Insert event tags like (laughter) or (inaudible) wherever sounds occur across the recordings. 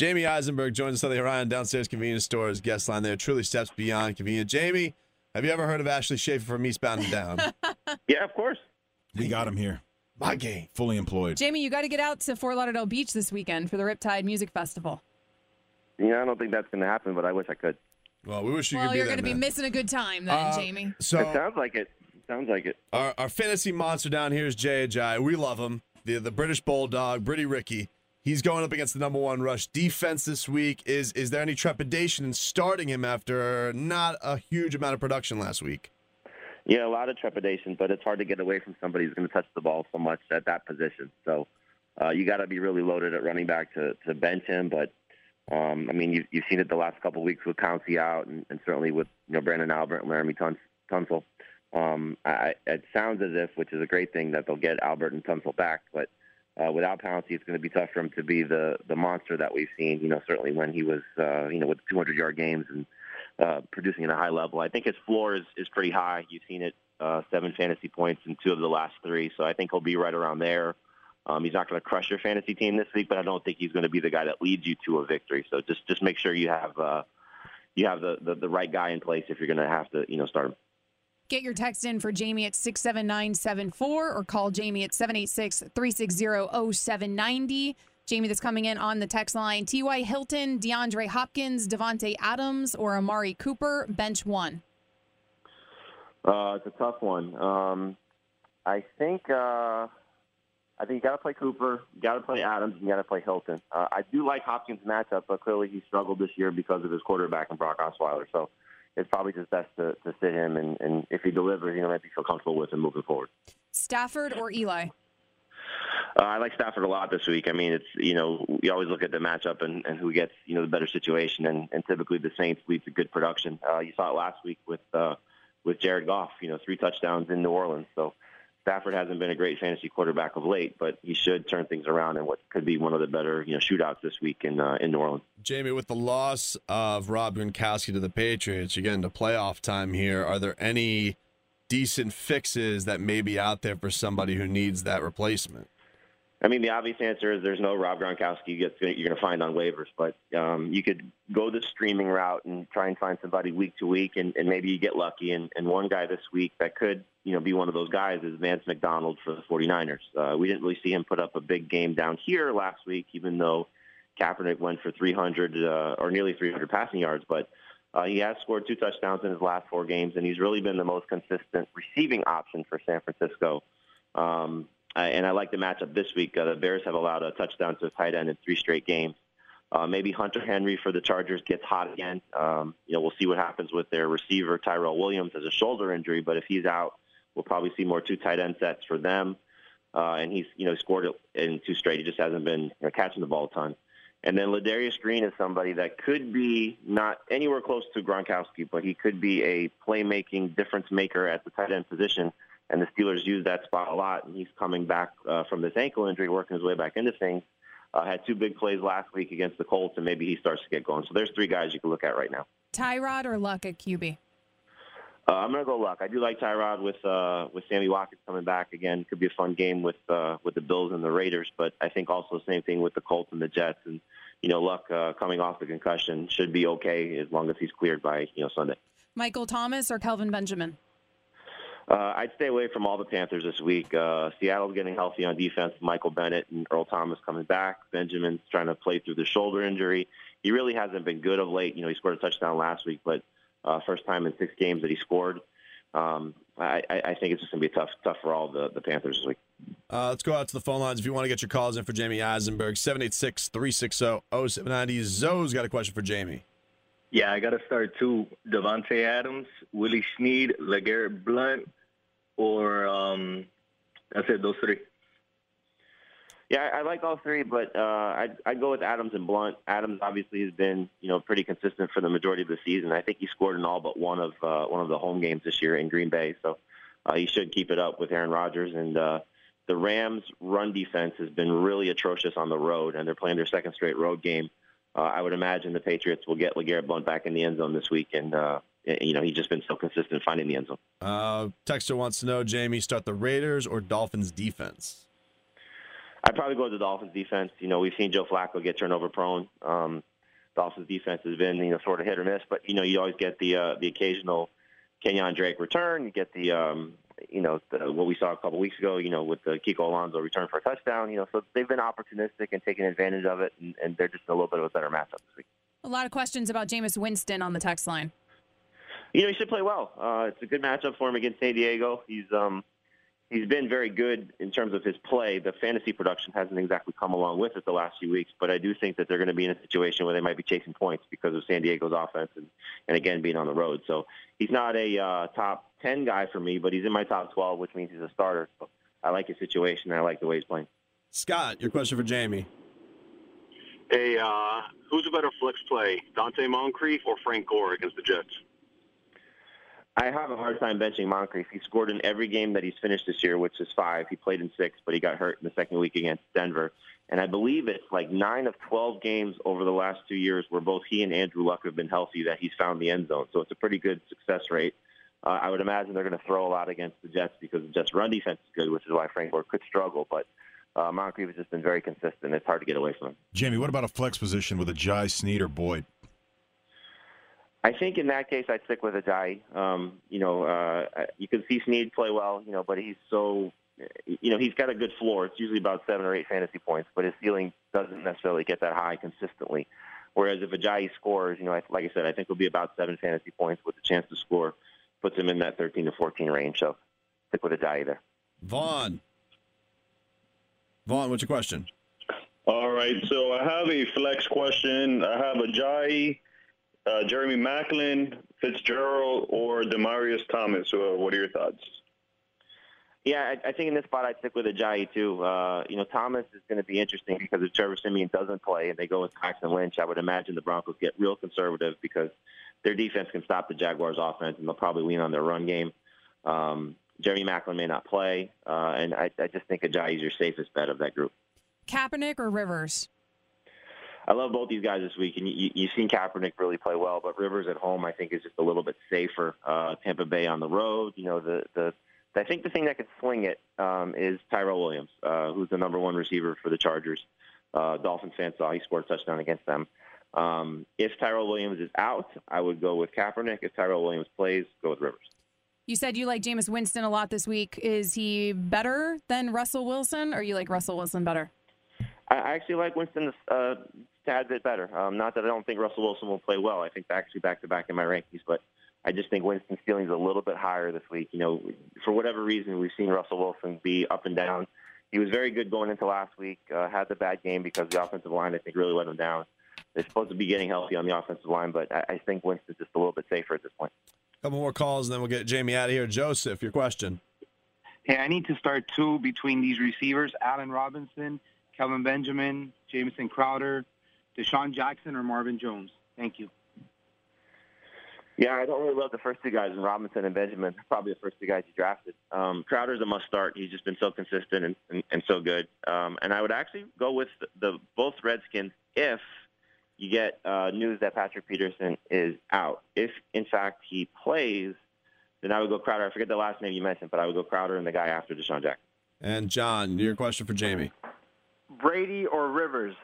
Jamey Eisenberg joins us on the Orion Downstairs Convenience Stores guest line there. Truly steps beyond convenient. Jamey, have you ever heard of Ashley Schaeffer from Eastbound and Down? (laughs) yeah, of course. We got him here. My game. Fully employed. Jamey, you got to get out to Fort Lauderdale Beach this weekend for the Riptide Music Festival. Yeah, I don't think that's going to happen, but I wish I could. Well, we wish you well, could be you're going to be missing a good time then, Uh, Jamey. So It sounds like it. Sounds like it. Our, our fantasy monster down here is Jay Ajayi. We love him. The the British Bulldog, Britty Ricky. He's going up against the number one rush defense this week. Is is there any trepidation in starting him after not a huge amount of production last week? Yeah, a lot of trepidation, but it's hard to get away from somebody who's going to touch the ball so much at that position. So uh, you got to be really loaded at running back to, to bench him. But um, I mean, you've, you've seen it the last couple of weeks with Pouncey out, and, and certainly with you know Branden Albert and Laremy Tun- Tunsil. Um, I, it sounds as if, which is a great thing, that they'll get Albert and Tunsil back, but uh, without Pouncey, it's going to be tough for him to be the the monster that we've seen. You know, certainly when he was uh, you know with 200 yard games and uh, producing at a high level. I think his floor is is pretty high. You've seen it uh, seven fantasy points in two of the last three, so I think he'll be right around there. Um, he's not going to crush your fantasy team this week, but I don't think he's going to be the guy that leads you to a victory. So just just make sure you have uh, you have the, the the right guy in place if you're going to have to you know start him. Get your text in for Jamey at 67974 or call Jamey at 786 360 0790. Jamey, that's coming in on the text line T.Y. Hilton, DeAndre Hopkins, Davante Adams, or Amari Cooper, bench one. Uh, it's a tough one. Um, I think uh, I think you got to play Cooper, you got to play Adams, and you got to play Hilton. Uh, I do like Hopkins' matchup, but clearly he struggled this year because of his quarterback and Brock Osweiler. So it's probably just best to, to sit him, and, and if he delivers, you know, maybe feel comfortable with him moving forward. Stafford or Eli? Uh, I like Stafford a lot this week. I mean, it's you know we always look at the matchup and, and who gets you know the better situation, and, and typically the Saints lead to good production. Uh, you saw it last week with uh, with Jared Goff. You know, three touchdowns in New Orleans. So Stafford hasn't been a great fantasy quarterback of late, but he should turn things around in what could be one of the better you know shootouts this week in uh, in New Orleans. Jamey, with the loss of Rob Gronkowski to the Patriots, you get into playoff time here. Are there any decent fixes that may be out there for somebody who needs that replacement? I mean, the obvious answer is there's no Rob Gronkowski you're going to find on waivers, but um, you could go the streaming route and try and find somebody week to week, and, and maybe you get lucky. And, and one guy this week that could, you know, be one of those guys is Vance McDonald for the 49ers. Uh, we didn't really see him put up a big game down here last week, even though Kaepernick went for 300 uh, or nearly 300 passing yards, but uh, he has scored two touchdowns in his last four games, and he's really been the most consistent receiving option for San Francisco. Um, uh, and I like the matchup this week. Uh, the Bears have allowed a touchdown to a tight end in three straight games. Uh, maybe Hunter Henry for the Chargers gets hot again. Um, you know, we'll see what happens with their receiver Tyrell Williams as a shoulder injury, but if he's out, we'll probably see more two tight end sets for them. Uh, and he's you know scored in two straight. He just hasn't been you know, catching the ball a ton. And then Ladarius Green is somebody that could be not anywhere close to Gronkowski, but he could be a playmaking difference maker at the tight end position and the Steelers use that spot a lot. And he's coming back uh, from this ankle injury, working his way back into things. Uh, had two big plays last week against the Colts, and maybe he starts to get going. So there's three guys you can look at right now. Tyrod or Luck at QB? Uh, I'm gonna go Luck. I do like Tyrod with uh, with Sammy Watkins coming back again. Could be a fun game with uh, with the Bills and the Raiders, but I think also the same thing with the Colts and the Jets. And you know, Luck uh, coming off the concussion should be okay as long as he's cleared by you know Sunday. Michael Thomas or Kelvin Benjamin? Uh, I'd stay away from all the Panthers this week. Uh, Seattle's getting healthy on defense. Michael Bennett and Earl Thomas coming back. Benjamin's trying to play through the shoulder injury. He really hasn't been good of late. You know, he scored a touchdown last week, but uh, first time in six games that he scored. Um, I, I think it's just going to be tough, tough for all the, the Panthers this week. Uh, let's go out to the phone lines if you want to get your calls in for Jamey Eisenberg. 786 360 0790. Zoe's got a question for Jamey. Yeah, I got to start too. Davante Adams, Willie Snead, LeGarrette Blunt, or um, that's it. Those three. Yeah, I, I like all three, but uh, I'd, I'd go with Adams and Blunt. Adams obviously has been, you know, pretty consistent for the majority of the season. I think he scored in all but one of uh, one of the home games this year in Green Bay, so uh, he should keep it up with Aaron Rodgers. And uh, the Rams' run defense has been really atrocious on the road, and they're playing their second straight road game. Uh, I would imagine the Patriots will get LeGarrette Blunt back in the end zone this week, and uh, you know he's just been so consistent finding the end zone. Uh, Texter wants to know, Jamey, start the Raiders or Dolphins defense? I'd probably go with the Dolphins defense. You know, we've seen Joe Flacco get turnover prone. Um, Dolphins defense has been, you know, sort of hit or miss, but you know, you always get the uh, the occasional Kenyan Drake return. You get the, um, you know, the, what we saw a couple weeks ago. You know, with the Kiko Alonso return for a touchdown. You know, so they've been opportunistic and taking advantage of it, and, and they're just a little bit of a better matchup this week. A lot of questions about Jameis Winston on the text line. You know, he should play well. Uh, it's a good matchup for him against San Diego. He's um, he's been very good in terms of his play. The fantasy production hasn't exactly come along with it the last few weeks, but I do think that they're going to be in a situation where they might be chasing points because of San Diego's offense and, and again being on the road. So he's not a uh, top 10 guy for me, but he's in my top 12, which means he's a starter. So I like his situation. And I like the way he's playing. Scott, your question for Jamey. Hey, uh, who's a better flex play, Donte Moncrief or Frank Gore against the Jets? I have a hard time benching Moncrief. He scored in every game that he's finished this year, which is five. He played in six, but he got hurt in the second week against Denver. And I believe it's like nine of 12 games over the last two years where both he and Andrew Luck have been healthy that he's found the end zone. So it's a pretty good success rate. Uh, I would imagine they're going to throw a lot against the Jets because the Jets' run defense is good, which is why Frank Gore could struggle. But uh, Moncrief has just been very consistent. It's hard to get away from him. Jamey, what about a flex position with Ajayi, Snead, or Boyd? I think in that case, I'd stick with Ajayi. Um, you know, uh, you can see Snead play well, you know, but he's so, you know, he's got a good floor. It's usually about seven or eight fantasy points, but his ceiling doesn't necessarily get that high consistently. Whereas if Ajayi scores, you know, like I said, I think it'll be about seven fantasy points with a chance to score, puts him in that 13 to 14 range. So stick with Ajayi there. Vaughn. Vaughn, what's your question? All right, so I have a flex question. I have Ajayi uh, Jeremy Maclin, Fitzgerald, or Demaryius Thomas. Uh, what are your thoughts? Yeah, I, I think in this spot I'd stick with Ajayi too. Uh, you know, Thomas is going to be interesting because if Trevor Siemian doesn't play and they go with Paxton Lynch, I would imagine the Broncos get real conservative because their defense can stop the Jaguars' offense and they'll probably lean on their run game. Um, Jeremy Maclin may not play, uh, and I, I just think Ajayi is your safest bet of that group. Kaepernick or Rivers? I love both these guys this week, and you, you've seen Kaepernick really play well, but Rivers at home I think is just a little bit safer. Uh, Tampa Bay on the road, you know, the the I think the thing that could swing it um, is Tyrell Williams, uh, who's the number one receiver for the Chargers. Uh, Dolphins fans saw he scored a touchdown against them. Um, if Tyrell Williams is out, I would go with Kaepernick. If Tyrell Williams plays, go with Rivers. You said you like Jameis Winston a lot this week. Is he better than Russell Wilson, or you like Russell Wilson better? I actually like Winston uh, tad bit better. Um, not that I don't think Russell Wilson will play well. I think actually back to back in my rankings, but I just think Winston's ceiling is a little bit higher this week. You know, for whatever reason, we've seen Russell Wilson be up and down. He was very good going into last week. Uh, had the bad game because the offensive line, I think, really let him down. They're supposed to be getting healthy on the offensive line, but I, I think Winston's just a little bit safer at this point. A couple more calls, and then we'll get Jamey out of here. Joseph, your question. Hey, I need to start two between these receivers: Allen Robinson, Kelvin Benjamin, Jamison Crowder, DeSean Jackson or Marvin Jones? Thank you. Yeah, I don't really love the first two guys, in Robinson and Benjamin. Probably the first two guys you drafted. Um, Crowder's a must start. He's just been so consistent and, and, and so good. Um, and I would actually go with the, the both Redskins if you get uh, news that Patrick Peterson is out. If in fact he plays, then I would go Crowder. I forget the last name you mentioned, but I would go Crowder and the guy after DeSean Jackson. And John, your question for Jamey. Brady or Rivers?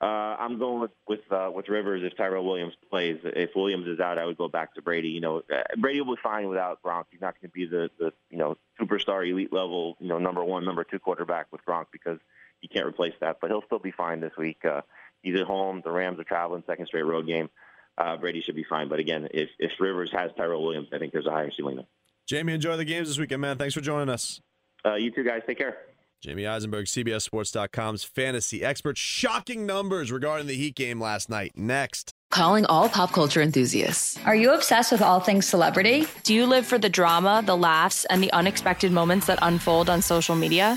Uh, I'm going with with uh, with Rivers if Tyrell Williams plays. If Williams is out, I would go back to Brady. You know, uh, Brady will be fine without Gronk. He's not going to be the the you know superstar elite level you know number one number two quarterback with Gronk because you can't replace that. But he'll still be fine this week. Uh, he's at home. The Rams are traveling, second straight road game. Uh, Brady should be fine. But again, if if Rivers has Tyrell Williams, I think there's a higher ceiling there. Jamey, enjoy the games this weekend, man. Thanks for joining us. Uh, you two guys, take care. Jamey Eisenberg, CBSSports.com's fantasy expert. Shocking numbers regarding the Heat game last night. Next. Calling all pop culture enthusiasts. Are you obsessed with all things celebrity? Do you live for the drama, the laughs, and the unexpected moments that unfold on social media?